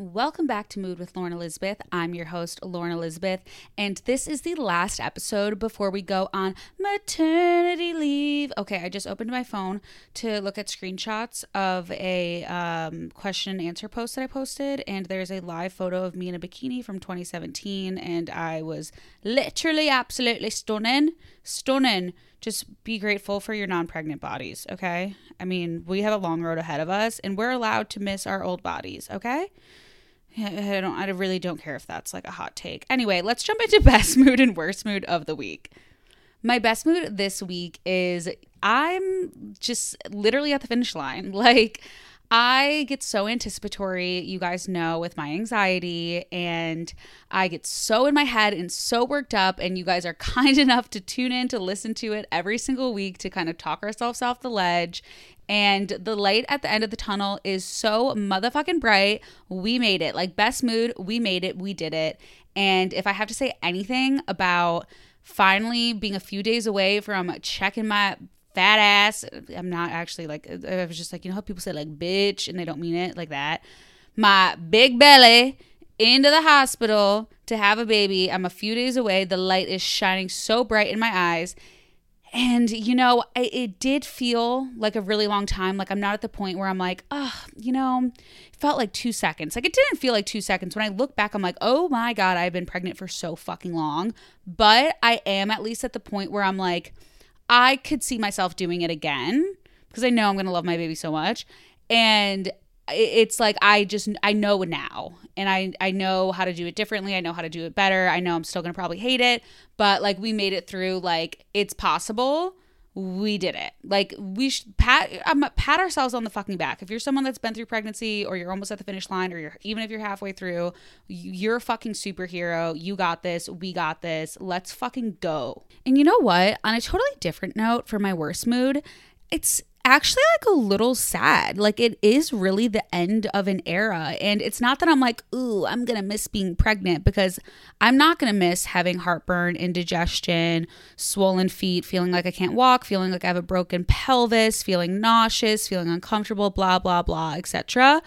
Welcome back to Mood with Lauren Elizabeth. I'm your host, Lauren Elizabeth, and this is the last episode before we go on maternity leave. Okay, I just opened my phone to look at screenshots of a um, question and answer post that I posted, and there's a live photo of me in a bikini from 2017, and I was literally absolutely stunning. Stunning. Just be grateful for your non pregnant bodies, okay? I mean, we have a long road ahead of us, and we're allowed to miss our old bodies, okay? I don't I really don't care if that's like a hot take. Anyway, let's jump into best mood and worst mood of the week. My best mood this week is I'm just literally at the finish line. Like I get so anticipatory, you guys know, with my anxiety, and I get so in my head and so worked up. And you guys are kind enough to tune in to listen to it every single week to kind of talk ourselves off the ledge. And the light at the end of the tunnel is so motherfucking bright. We made it. Like, best mood, we made it, we did it. And if I have to say anything about finally being a few days away from checking my fat ass. I'm not actually like, I was just like, you know how people say like bitch and they don't mean it like that. My big belly into the hospital to have a baby. I'm a few days away. The light is shining so bright in my eyes. And, you know, I, it did feel like a really long time. Like, I'm not at the point where I'm like, oh, you know, it felt like two seconds. Like, it didn't feel like two seconds. When I look back, I'm like, oh my God, I've been pregnant for so fucking long. But I am at least at the point where I'm like, I could see myself doing it again because I know I'm going to love my baby so much. And it's like I just I know now and I I know how to do it differently. I know how to do it better. I know I'm still going to probably hate it, but like we made it through like it's possible we did it. Like we should pat um, pat ourselves on the fucking back. If you're someone that's been through pregnancy or you're almost at the finish line or you're even if you're halfway through, you're a fucking superhero. You got this. We got this. Let's fucking go. And you know what? On a totally different note for my worst mood, it's actually like a little sad. Like it is really the end of an era. And it's not that I'm like, ooh, I'm gonna miss being pregnant because I'm not gonna miss having heartburn, indigestion, swollen feet, feeling like I can't walk, feeling like I have a broken pelvis, feeling nauseous, feeling uncomfortable, blah, blah, blah, etc.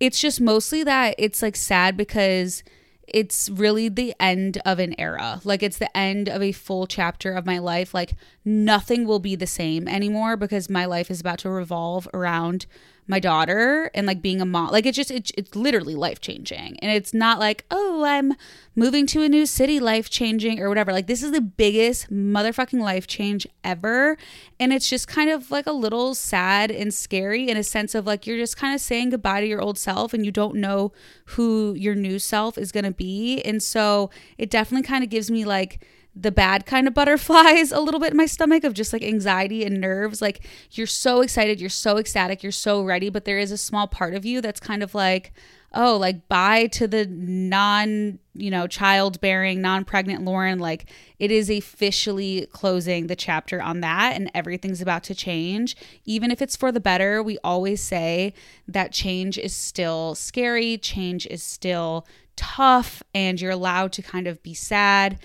It's just mostly that it's like sad because it's really the end of an era. Like it's the end of a full chapter of my life. Like nothing will be the same anymore because my life is about to revolve around my daughter and like being a mom like it's just it, it's literally life changing and it's not like oh i'm moving to a new city life changing or whatever. Like this is the biggest motherfucking life change ever. And it's just kind of like a little sad and scary in a sense of like you're just kind of saying goodbye to your old self and you don't know who your new self is going to be. And so it definitely kind of gives me like the bad kind of butterflies a little bit in my stomach of just like anxiety and nerves. Like you're so excited, you're so ecstatic, you're so ready, but there is a small part of you that's kind of like, oh, like bye to the non, you know, childbearing, non pregnant Lauren. Like it is officially closing the chapter on that and everything's about to change. Even if it's for the better, we always say that change is still scary, change is still tough, and you're allowed to kind of be sad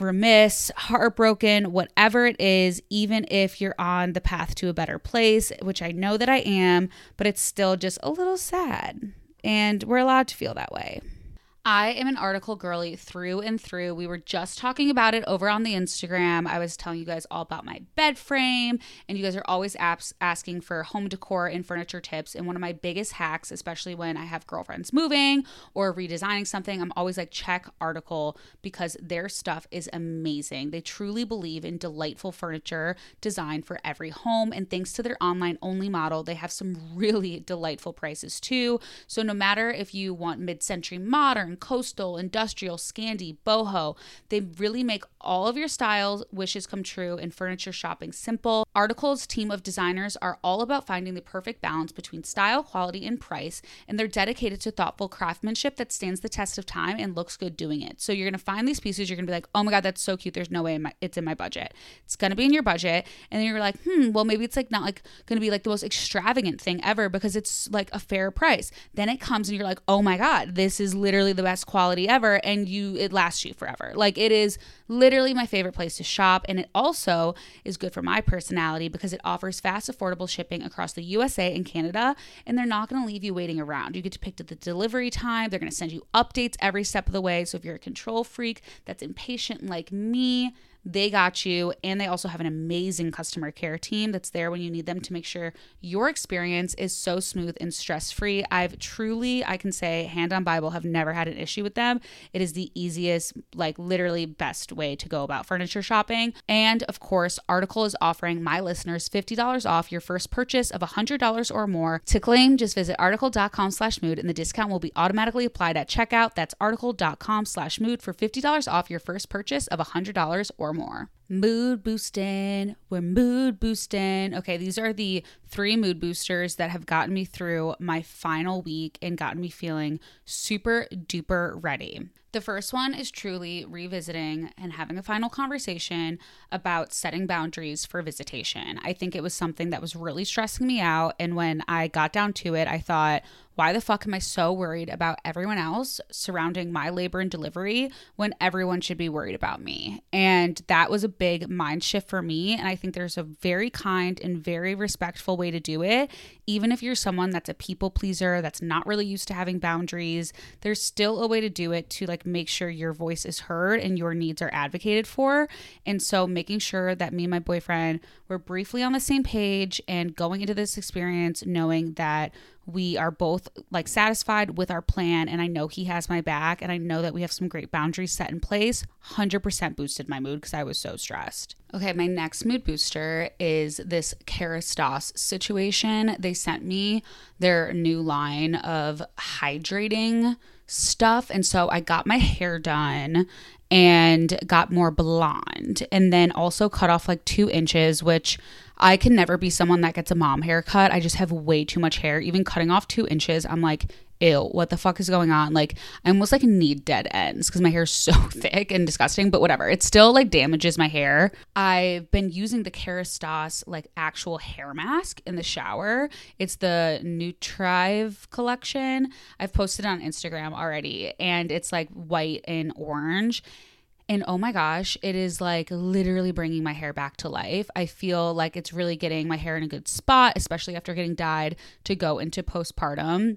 remiss, heartbroken, whatever it is, even if you're on the path to a better place, which I know that I am, but it's still just a little sad. And we're allowed to feel that way. I am an article girly through and through. We were just talking about it over on the Instagram. I was telling you guys all about my bed frame, and you guys are always apps asking for home decor and furniture tips. And one of my biggest hacks, especially when I have girlfriends moving or redesigning something, I'm always like, check article because their stuff is amazing. They truly believe in delightful furniture designed for every home. And thanks to their online only model, they have some really delightful prices too. So no matter if you want mid century modern, modern, coastal, industrial, Scandi, boho. They really make all of your styles wishes come true and furniture shopping simple. Article's team of designers are all about finding the perfect balance between style, quality, and price, and they're dedicated to thoughtful craftsmanship that stands the test of time and looks good doing it. So you're going to find these pieces, you're going to be like, "Oh my god, that's so cute. There's no way it's in my budget." It's going to be in your budget, and then you're like, "Hmm, well maybe it's like not like going to be like the most extravagant thing ever because it's like a fair price." Then it comes and you're like, "Oh my god, this is literally the best quality ever and you it lasts you forever. Like it is literally my favorite place to shop and it also is good for my personality because it offers fast affordable shipping across the USA and Canada and they're not going to leave you waiting around. You get to pick the delivery time. They're going to send you updates every step of the way. So if you're a control freak that's impatient like me, they got you. And they also have an amazing customer care team that's there when you need them to make sure your experience is so smooth and stress free. I've truly, I can say, hand on Bible, have never had an issue with them. It is the easiest, like literally best way to go about furniture shopping. And of course, Article is offering my listeners $50 off your first purchase of $100 or more. To claim, just visit article.com slash mood and the discount will be automatically applied at checkout. That's article.com slash mood for $50 off your first purchase of $100 or more. Mood boosting. We're mood boosting. Okay, these are the three mood boosters that have gotten me through my final week and gotten me feeling super duper ready. The first one is truly revisiting and having a final conversation about setting boundaries for visitation. I think it was something that was really stressing me out. And when I got down to it, I thought, why the fuck am I so worried about everyone else surrounding my labor and delivery when everyone should be worried about me? And that was a big mind shift for me. And I think there's a very kind and very respectful way to do it. Even if you're someone that's a people pleaser, that's not really used to having boundaries, there's still a way to do it to like make sure your voice is heard and your needs are advocated for. And so making sure that me and my boyfriend were briefly on the same page and going into this experience knowing that we are both like satisfied with our plan and I know he has my back and I know that we have some great boundaries set in place 100% boosted my mood because I was so stressed. Okay, my next mood booster is this Kerastase situation. They sent me their new line of hydrating stuff and so I got my hair done and got more blonde and then also cut off like 2 inches which I can never be someone that gets a mom haircut. I just have way too much hair. Even cutting off two inches, I'm like, ew, what the fuck is going on? Like, I almost like need dead ends because my hair is so thick and disgusting, but whatever. It still like damages my hair. I've been using the Kerastase like actual hair mask in the shower. It's the Nutritive collection. I've posted on Instagram already and it's like white and orange and oh my gosh, it is like literally bringing my hair back to life. I feel like it's really getting my hair in a good spot, especially after getting dyed to go into postpartum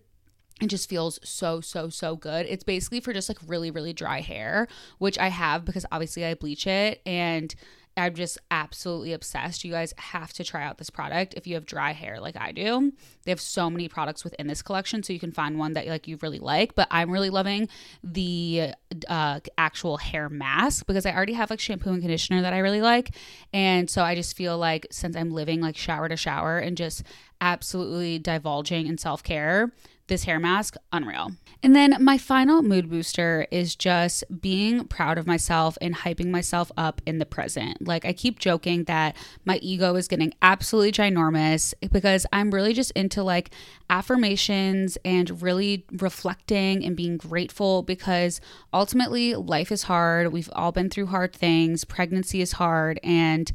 it just feels so so so good it's basically for just like really really dry hair which i have because obviously i bleach it and I'm just absolutely obsessed. You guys have to try out this product if you have dry hair like I do. They have so many products within this collection, so you can find one that like you really like. But I'm really loving the uh, actual hair mask because I already have like shampoo and conditioner that I really like, and so I just feel like since I'm living like shower to shower and just absolutely divulging in self care, this hair mask, unreal. And then my final mood booster is just being proud of myself and hyping myself up in the present. Like I keep joking that my ego is getting absolutely ginormous because I'm really just into like affirmations and really reflecting and being grateful because ultimately life is hard. We've all been through hard things. Pregnancy is hard and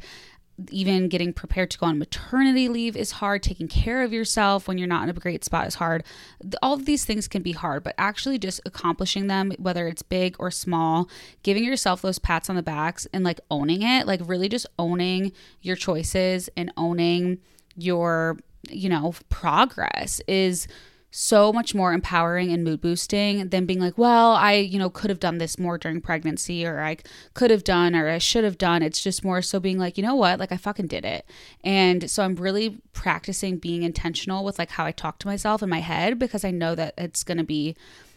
even getting prepared to go on maternity leave is hard. Taking care of yourself when you're not in a great spot is hard. All of these things can be hard, but actually just accomplishing them, whether it's big or small, giving yourself those pats on the backs and like owning it, like really just owning your choices and owning your, you know, progress is so much more empowering and mood boosting than being like, well, I, you know, could have done this more during pregnancy or I could have done or I should have done. It's just more so being like, you know what? Like I fucking did it. And so I'm really practicing being intentional with like how I talk to myself in my head because I know that it's going to be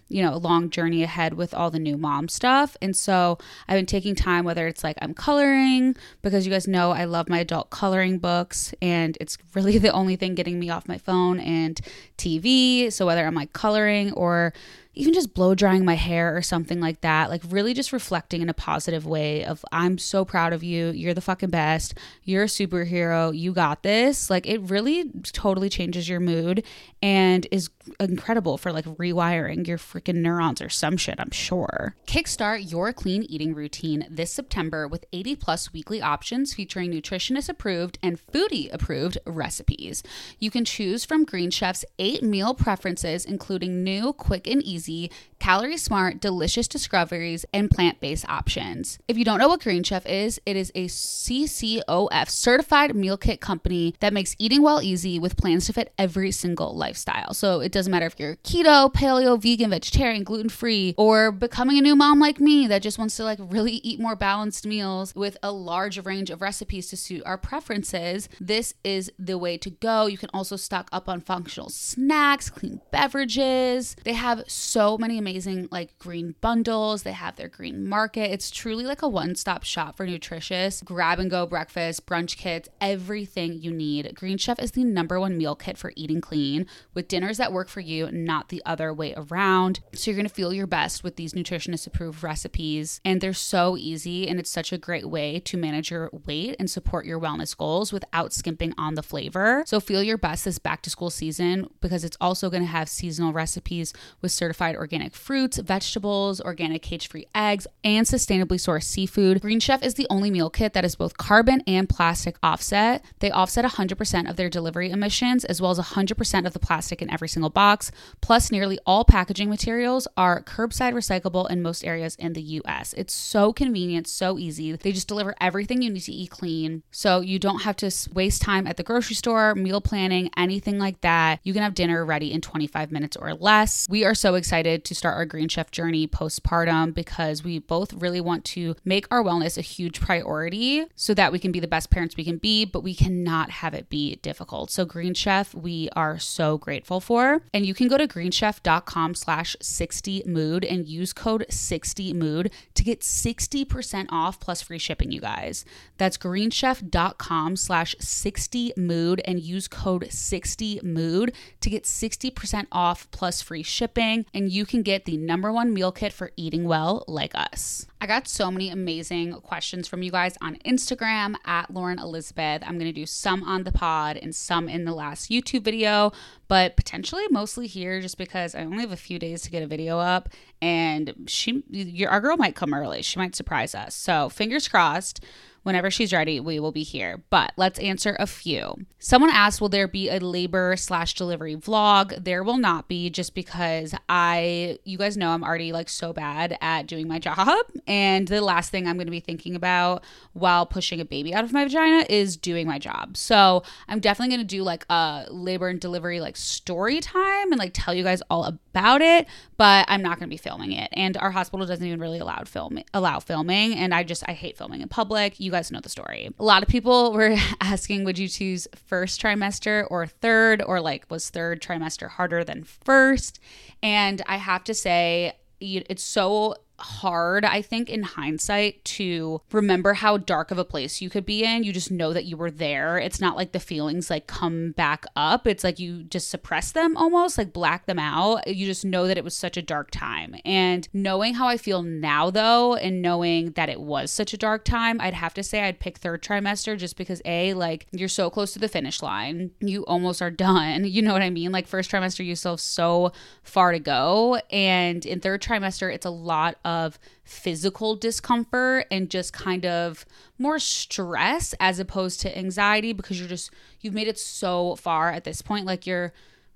you know, a long journey ahead with all the new mom stuff. And so I've been taking time, whether it's like I'm coloring, because you guys know I love my adult coloring books, and it's really the only thing getting me off my phone and TV. So whether I'm like coloring or even just blow drying my hair or something like that, like really just reflecting in a positive way of I'm so proud of you. You're the fucking best. You're a superhero. You got this. Like it really totally changes your mood and is incredible for like rewiring your freaking neurons or some shit, I'm sure. Kickstart your clean eating routine this September with 80 plus weekly options featuring nutritionist approved and foodie approved recipes. You can choose from Green Chef's eight meal preferences, including new, quick, and easy, easy calorie smart, delicious discoveries, and plant based options. If you don't know what Green Chef is, it is a CCOF certified meal kit company that makes eating well easy with plans to fit every single lifestyle. So it doesn't matter if you're keto, paleo, vegan, vegetarian, gluten free, or becoming a new mom like me that just wants to like really eat more balanced meals with a large range of recipes to suit our preferences. This is the way to go. You can also stock up on functional snacks, clean beverages. They have so many amazing like green bundles. They have their green market. It's truly like a one stop shop for nutritious grab and go breakfast, brunch kits, everything you need. Green Chef is the number one meal kit for eating clean with dinners that work for you, not the other way around. So you're going to feel your best with these nutritionist approved recipes. And they're so easy and it's such a great way to manage your weight and support your wellness goals without skimping on the flavor. So feel your best this back to school season because it's also going to have seasonal recipes with certified organic fruits, vegetables, organic cage free eggs, and sustainably sourced seafood. Green Chef is the only meal kit that is both carbon and plastic offset. They offset 100% of their delivery emissions as well as 100% of the plastic in every single box. Plus, nearly all packaging materials are curbside recyclable in most areas in the US. It's so convenient, so easy. They just deliver everything you need to eat clean. So you don't have to waste time at the grocery store, meal planning, anything like that. You can have dinner ready in 25 minutes or less. We are so excited to start our Green Chef journey postpartum because we both really want to make our wellness a huge priority so that we can be the best parents we can be, but we cannot have it be difficult. So Green Chef, we are so grateful for. And you can go to greenchef.com slash 60 mood and use code 60 mood to get 60% off plus free shipping, you guys. That's greenchef.com slash 60 mood and use code 60 mood to get 60% off plus free shipping. And you can get the number one meal kit for eating well like us. I got so many amazing questions from you guys on Instagram at Lauren Elizabeth. I'm going to do some on the pod and some in the last YouTube video, but potentially mostly here just because I only have a few days to get a video up and she your, our girl might come early. She might surprise us. So, fingers crossed whenever she's ready, we will be here. But let's answer a few. Someone asked, Will there be a labor slash delivery vlog? There will not be just because I, you guys know, I'm already like so bad at doing my job. And the last thing I'm going to be thinking about while pushing a baby out of my vagina is doing my job. So I'm definitely going to do like a labor and delivery like story time and like tell you guys all about it, but I'm not going to be filming it. And our hospital doesn't even really allow film allow filming, and I just I hate filming in public. You guys know the story. A lot of people were asking, would you choose first trimester or third, or like was third trimester harder than first? And I have to say, it's so hard, I think, in hindsight, to remember how dark of a place you could be in. You just know that you were there. It's not like the feelings like come back up. It's like you just suppress them almost, like black them out. You just know that it was such a dark time. And knowing how I feel now, though, and knowing that it was such a dark time, I'd have to say I'd pick third trimester just because A, like you're so close to the finish line. You almost are done. You know what I mean? Like first trimester, you still have so far to go. And in third trimester, it's a lot of of physical discomfort and just kind of more stress as opposed to anxiety because you're just you've made it so far at this point. Like you're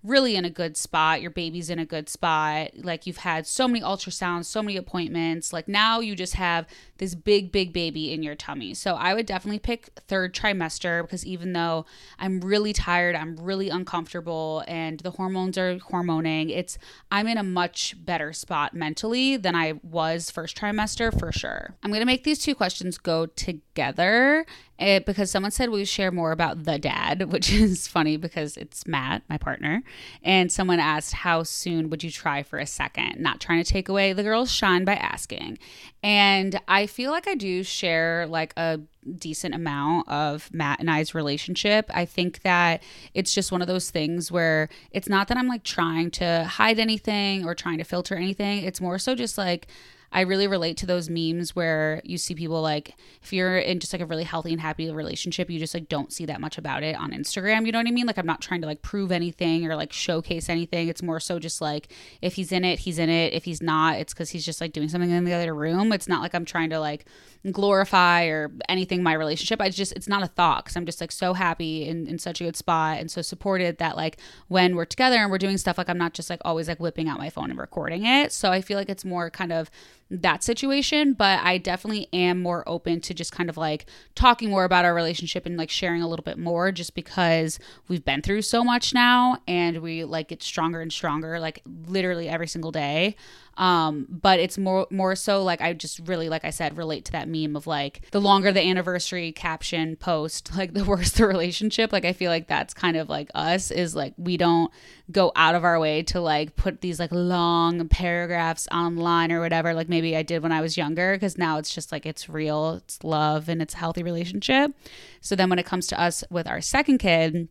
really in a good spot. Your baby's in a good spot. Like you've had so many ultrasounds, so many appointments. Like now you just have this big, big baby in your tummy. So I would definitely pick third trimester because even though I'm really tired, I'm really uncomfortable, and the hormones are hormoning, it's I'm in a much better spot mentally than I was first trimester for sure. I'm gonna make these two questions go together it, because someone said we share more about the dad, which is funny because it's Matt, my partner. And someone asked, How soon would you try for a second? Not trying to take away the girl's shine by asking. And I feel like I do share like a decent amount of Matt and I's relationship. I think that it's just one of those things where it's not that I'm like trying to hide anything or trying to filter anything. It's more so just like, I really relate to those memes where you see people like if you're in just like a really healthy and happy relationship, you just like don't see that much about it on Instagram. You know what I mean? Like I'm not trying to like prove anything or like showcase anything. It's more so just like if he's in it, he's in it. If he's not, it's because he's just like doing something in the other room. It's not like I'm trying to like glorify or anything my relationship. I just it's not a thought because I'm just like so happy and in such a good spot and so supported that like when we're together and we're doing stuff like I'm not just like always like whipping out my phone and recording it. So I feel like it's more kind of that situation, but I definitely am more open to just kind of like talking more about our relationship and like sharing a little bit more just because we've been through so much now and we like get stronger and stronger like literally every single day. Um, but it's more more so like I just really like I said relate to that meme of like the longer the anniversary caption post, like the worse the relationship. Like I feel like that's kind of like us is like we don't go out of our way to like put these like long paragraphs online or whatever like maybe I did when I was younger because now it's just like it's real, it's love and it's a healthy relationship. So then when it comes to us with our second kid,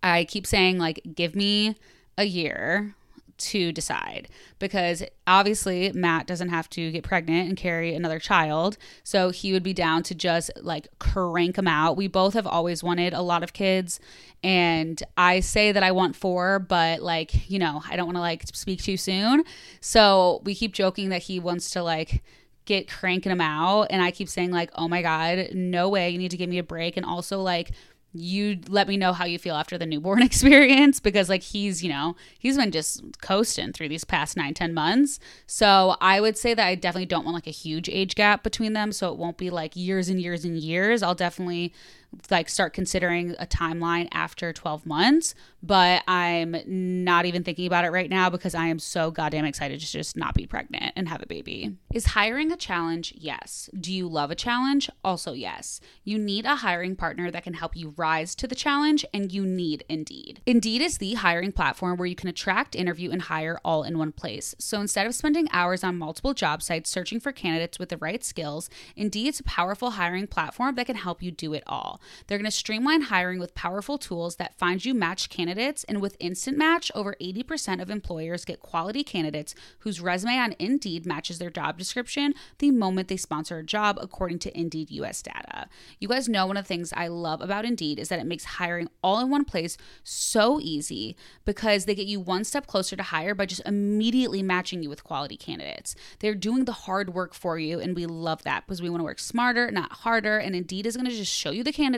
I keep saying like give me a year to decide because obviously Matt doesn't have to get pregnant and carry another child. So he would be down to just like crank them out. We both have always wanted a lot of kids. And I say that I want four, but like, you know, I don't want to like speak too soon. So we keep joking that he wants to like get cranking them out. And I keep saying, like, oh my God, no way. You need to give me a break. And also, like, you let me know how you feel after the newborn experience because like he's you know he's been just coasting through these past nine ten months. So i would say that i definitely don't want like a huge age gap between them. So it won't be like years and years and years. I'll definitely like start considering a timeline after 12 months, but I'm not even thinking about it right now because I am so goddamn excited to just not be pregnant and have a baby. Is hiring a challenge? Yes. Do you love a challenge? Also, yes. You need a hiring partner that can help you rise to the challenge, and you need Indeed. Indeed is the hiring platform where you can attract, interview, and hire all in one place. So instead of spending hours on multiple job sites searching for candidates with the right skills, Indeed's a powerful hiring platform that can help you do it all. They're going to streamline hiring with powerful tools that find you match candidates. And with Instant Match, over 80% of employers get quality candidates whose resume on Indeed matches their job description the moment they sponsor a job, according to Indeed US data. You guys know one of the things I love about Indeed is that it makes hiring all in one place so easy because they get you one step closer to hire by just immediately matching you with quality candidates. They're doing the hard work for you, and we love that because we want to work smarter, not harder. And Indeed is going to just show you the candidates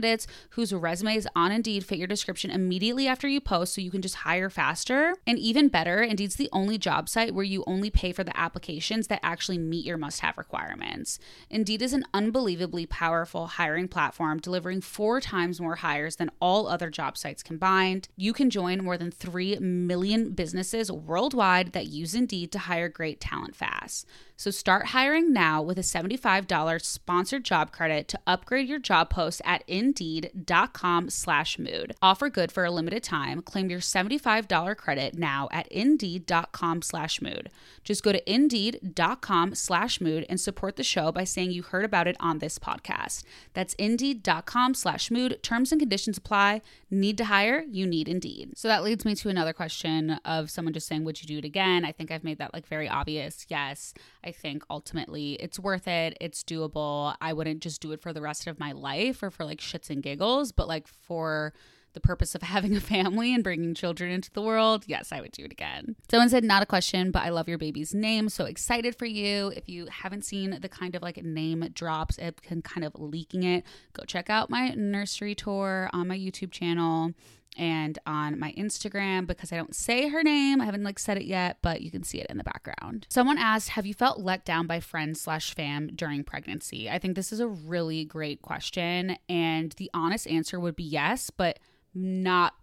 whose resumes on Indeed fit your description immediately after you post so you can just hire faster. And even better, Indeed's the only job site where you only pay for the applications that actually meet your must have requirements. Indeed is an unbelievably powerful hiring platform, delivering four times more hires than all other job sites combined. You can join more than 3 million businesses worldwide that use Indeed to hire great talent fast. So start hiring now with a $75 sponsored job credit to upgrade your job post at indeed.com slash mood. Offer good for a limited time. Claim your $75 credit now at indeed.com slash mood. Just go to indeed.com slash mood and support the show by saying you heard about it on this podcast. That's indeed.com slash mood. Terms and conditions apply. Need to hire? You need Indeed. So that leads me to another question of someone just saying, would you do it again? I think I've made that like very obvious. Yes. I think ultimately it's worth it. It's doable. I wouldn't just do it for the rest of my life or for like shits and giggles, but like for the purpose of having a family and bringing children into the world, yes, I would do it again. Someone said, not a question, but I love your baby's name. So excited for you. If you haven't seen the kind of like name drops, it can kind of leaking it, go check out my nursery tour on my YouTube channel and on my Instagram because I don't say her name. I haven't like said it yet, but you can see it in the background. Someone asked, Have you felt let down by friends slash fam during pregnancy? I think this is a really great question. And the honest answer would be yes, but not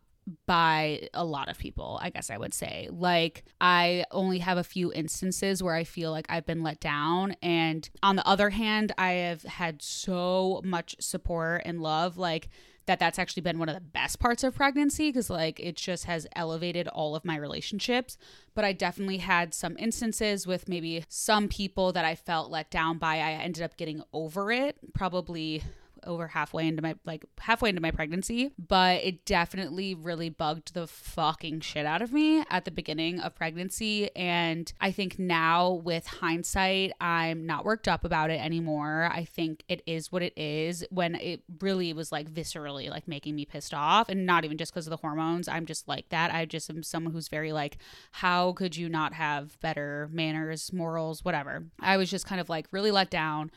by a lot of people, I guess I would say. Like, I only have a few instances where I feel like I've been let down. And on the other hand, I have had so much support and love. Like, that that's actually been one of the best parts of pregnancy because like it just has elevated all of my relationships. But i definitely had some instances with maybe some people that i felt let down by. I ended up getting over it probably over halfway into my like halfway into my pregnancy, but it definitely really bugged the fucking shit out of me at the beginning of pregnancy and I think now with hindsight, I'm not worked up about it anymore. I think it is what it is when it really was like viscerally like making me pissed off and not even just because of the hormones. I'm just like that. I just am someone who's very like how could you not have better manners, morals, whatever. I was just kind of like really let down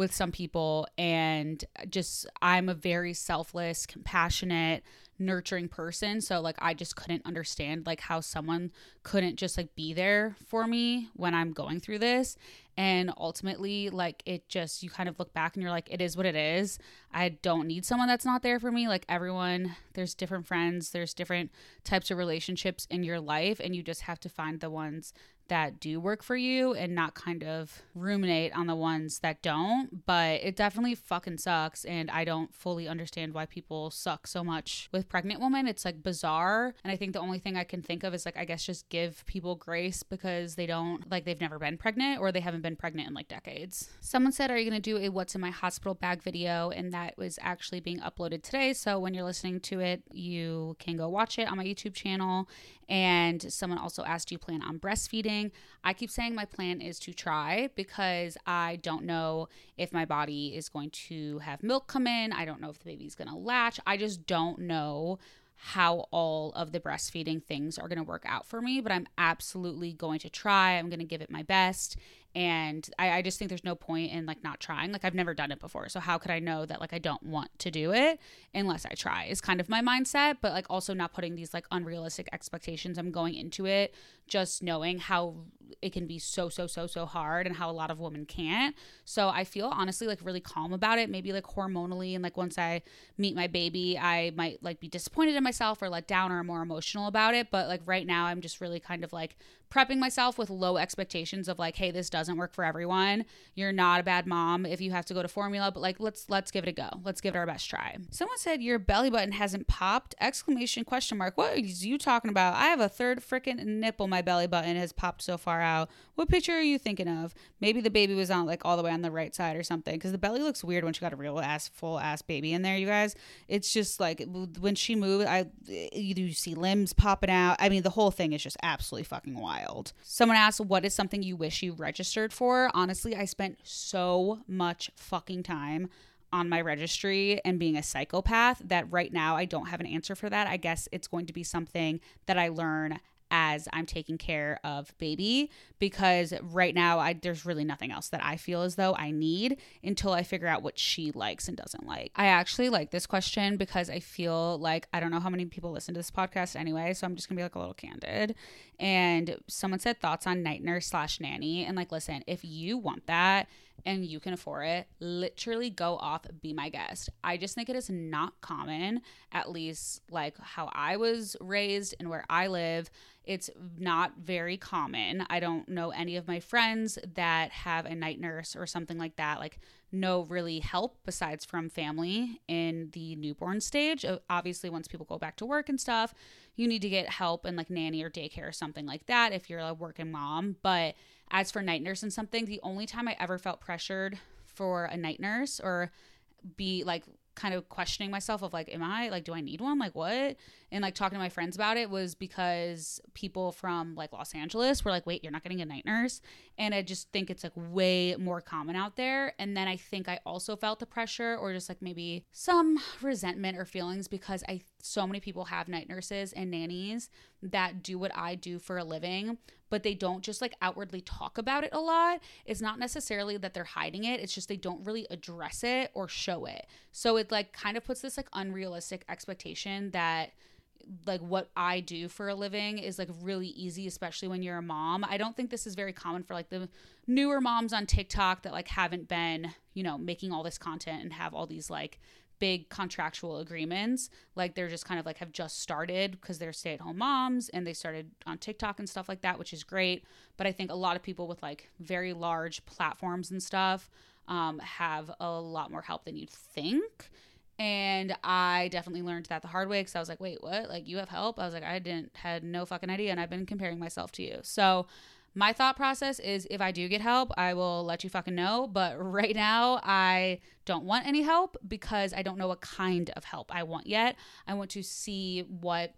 with some people and just I'm a very selfless, compassionate, nurturing person, so like I just couldn't understand like how someone couldn't just like be there for me when I'm going through this and ultimately like it just you kind of look back and you're like it is what it is. I don't need someone that's not there for me. Like everyone there's different friends, there's different types of relationships in your life and you just have to find the ones that do work for you and not kind of ruminate on the ones that don't. But it definitely fucking sucks. And I don't fully understand why people suck so much with pregnant women. It's like bizarre. And I think the only thing I can think of is like, I guess just give people grace because they don't, like, they've never been pregnant or they haven't been pregnant in like decades. Someone said, Are you going to do a What's in My Hospital Bag video? And that was actually being uploaded today. So when you're listening to it, you can go watch it on my YouTube channel. And someone also asked, Do you plan on breastfeeding? I keep saying my plan is to try because I don't know if my body is going to have milk come in. I don't know if the baby's going to latch. I just don't know how all of the breastfeeding things are going to work out for me, but I'm absolutely going to try. I'm going to give it my best and I, I just think there's no point in like not trying. Like i've never done it before. So how could i know that like i don't want to do it unless i try is kind of my mindset. But like also not putting these like unrealistic expectations. I'm going into it just knowing how it can be so so so so hard and how a lot of women can't. So i feel honestly like really calm about it. Maybe like hormonally and like once i meet my baby i might like be disappointed in myself or let down or more emotional about it. But like right now i'm just really kind of like prepping myself with low expectations of like hey this doesn't work for everyone. You're not a bad mom if you have to go to formula but like let's let's give it a go. Let's give it our best try. Someone said your belly button hasn't popped? Exclamation question mark. What are you talking about? I have a third freaking nipple my belly button has popped so far out. What picture are you thinking of? Maybe the baby was on like all the way on the right side or something because the belly looks weird when she got a real ass full ass baby in there you guys. It's just like when she moved i eh, you see limbs popping out. I mean the whole thing is just absolutely fucking wild wild. Someone asked, What is something you wish you registered for? Honestly, I spent so much fucking time on my registry and being a psychopath that right now I don't have an answer for that. I guess it's going to be something that I learn as I'm taking care of baby because right now I there's really nothing else that I feel as though I need until I figure out what she likes and doesn't like. I actually like this question because I feel like I don't know how many people listen to this podcast anyway, so I'm just gonna be like a little candid. And someone said thoughts on night nurse slash nanny and like listen, if you want that and you can afford it, literally go off, be my guest. I just think it is not common, at least like how I was raised and where I live. It's not very common. I don't know any of my friends that have a night nurse or something like that, like no really help besides from family in the newborn stage. Obviously, once people go back to work and stuff, you need to get help in like nanny or daycare or something like that if you're a working mom. But as for night nurse and something, the only time I ever felt pressured for a night nurse or be like kind of questioning myself of like am i like do i need one? Like what? And like talking to my friends about it was because people from like los angeles were like wait you're not getting a night nurse? And i just think it's like way more common out there. And then i think i also felt the pressure or just like maybe some resentment or feelings because i so many people have night nurses and nannies that do what I do for a living, but they don't just like outwardly talk about it a lot. It's not necessarily that they're hiding it, it's just they don't really address it or show it. So it like kind of puts this like unrealistic expectation that like what I do for a living is like really easy, especially when you're a mom. I don't think this is very common for like the newer moms on TikTok that like haven't been, you know, making all this content and have all these like big contractual agreements. Like they're just kind of like have just started because they're stay at home moms and they started on TikTok and stuff like that, which is great. But I think a lot of people with like very large platforms and stuff um, have a lot more help than you'd think. And I definitely learned that the hard way because I was like, wait, what? Like, you have help? I was like, I didn't, had no fucking idea. And I've been comparing myself to you. So, my thought process is if I do get help, I will let you fucking know. But right now, I don't want any help because I don't know what kind of help I want yet. I want to see what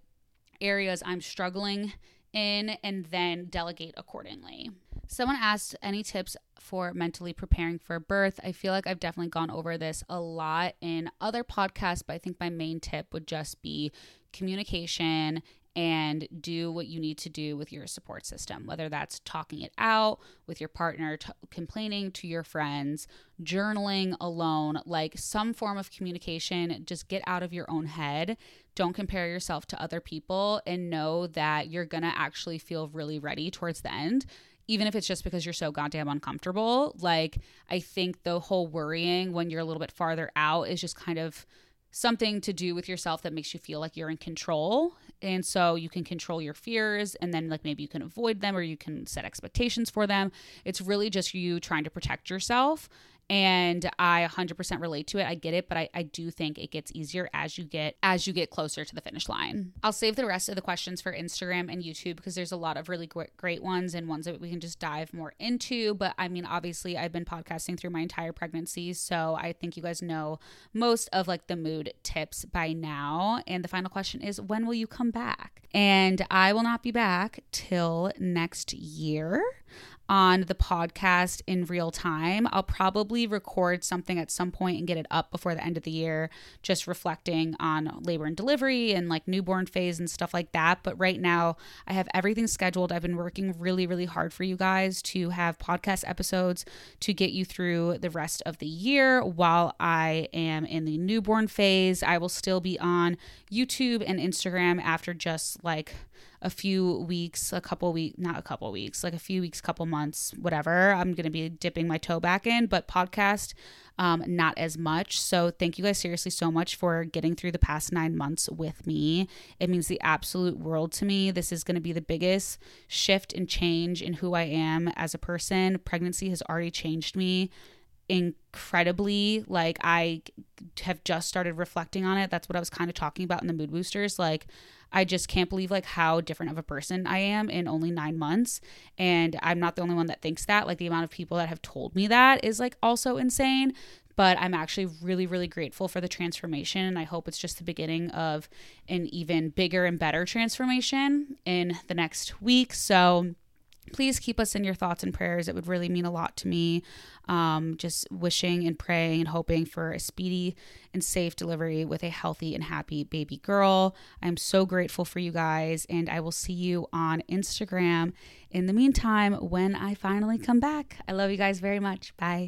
areas I'm struggling in and then delegate accordingly. Someone asked any tips for mentally preparing for birth. I feel like I've definitely gone over this a lot in other podcasts, but I think my main tip would just be communication and do what you need to do with your support system, whether that's talking it out with your partner, t- complaining to your friends, journaling alone, like some form of communication. Just get out of your own head. Don't compare yourself to other people and know that you're going to actually feel really ready towards the end even if it's just because you're so goddamn uncomfortable. Like, I think the whole worrying when you're a little bit farther out is just kind of something to do with yourself that makes you feel like you're in control. And so you can control your fears and then, like, maybe you can avoid them or you can set expectations for them. It's really just you trying to protect yourself and i 100% relate to it. I get it but I, I do think it gets easier as you get as you get closer to the finish line. I'll save the rest of the questions for instagram and youtube because there's a lot of really great, ones and ones that we can just dive more into. But i mean obviously i've been podcasting through my entire pregnancy so i think you guys know most of like the mood tips by now. And the final question is when will you come back? And i will not be back till next year on the podcast in real time. I'll probably record something at some point and get it up before the end of the year, just reflecting on labor and delivery and like newborn phase and stuff like that. But right now, I have everything scheduled. I've been working really, really hard for you guys to have podcast episodes to get you through the rest of the year while I am in the newborn phase. I will still be on YouTube and Instagram after just like a few weeks, a couple weeks, not a couple weeks, like a few weeks, couple months, whatever. I'm going to be dipping my toe back in, but podcast, um, not as much. So thank you guys seriously so much for getting through the past nine months with me. It means the absolute world to me. This is going to be the biggest shift and change in who I am as a person. Pregnancy has already changed me incredibly like i have just started reflecting on it that's what i was kind of talking about in the mood boosters like I just can't believe like how different of a person I am in only nine months. And I'm not the only one that thinks that. Like the amount of people that have told me that is like also insane. But I'm actually really, really grateful for the transformation. And I hope it's just the beginning of an even bigger and better transformation in the next week. So please keep us in your thoughts and prayers. It would really mean a lot to me. Um, just wishing and praying and hoping for a speedy and safe delivery with a healthy and happy baby girl. I'm so grateful for you guys, and I will see you on Instagram in the meantime when I finally come back. I love you guys very much. Bye.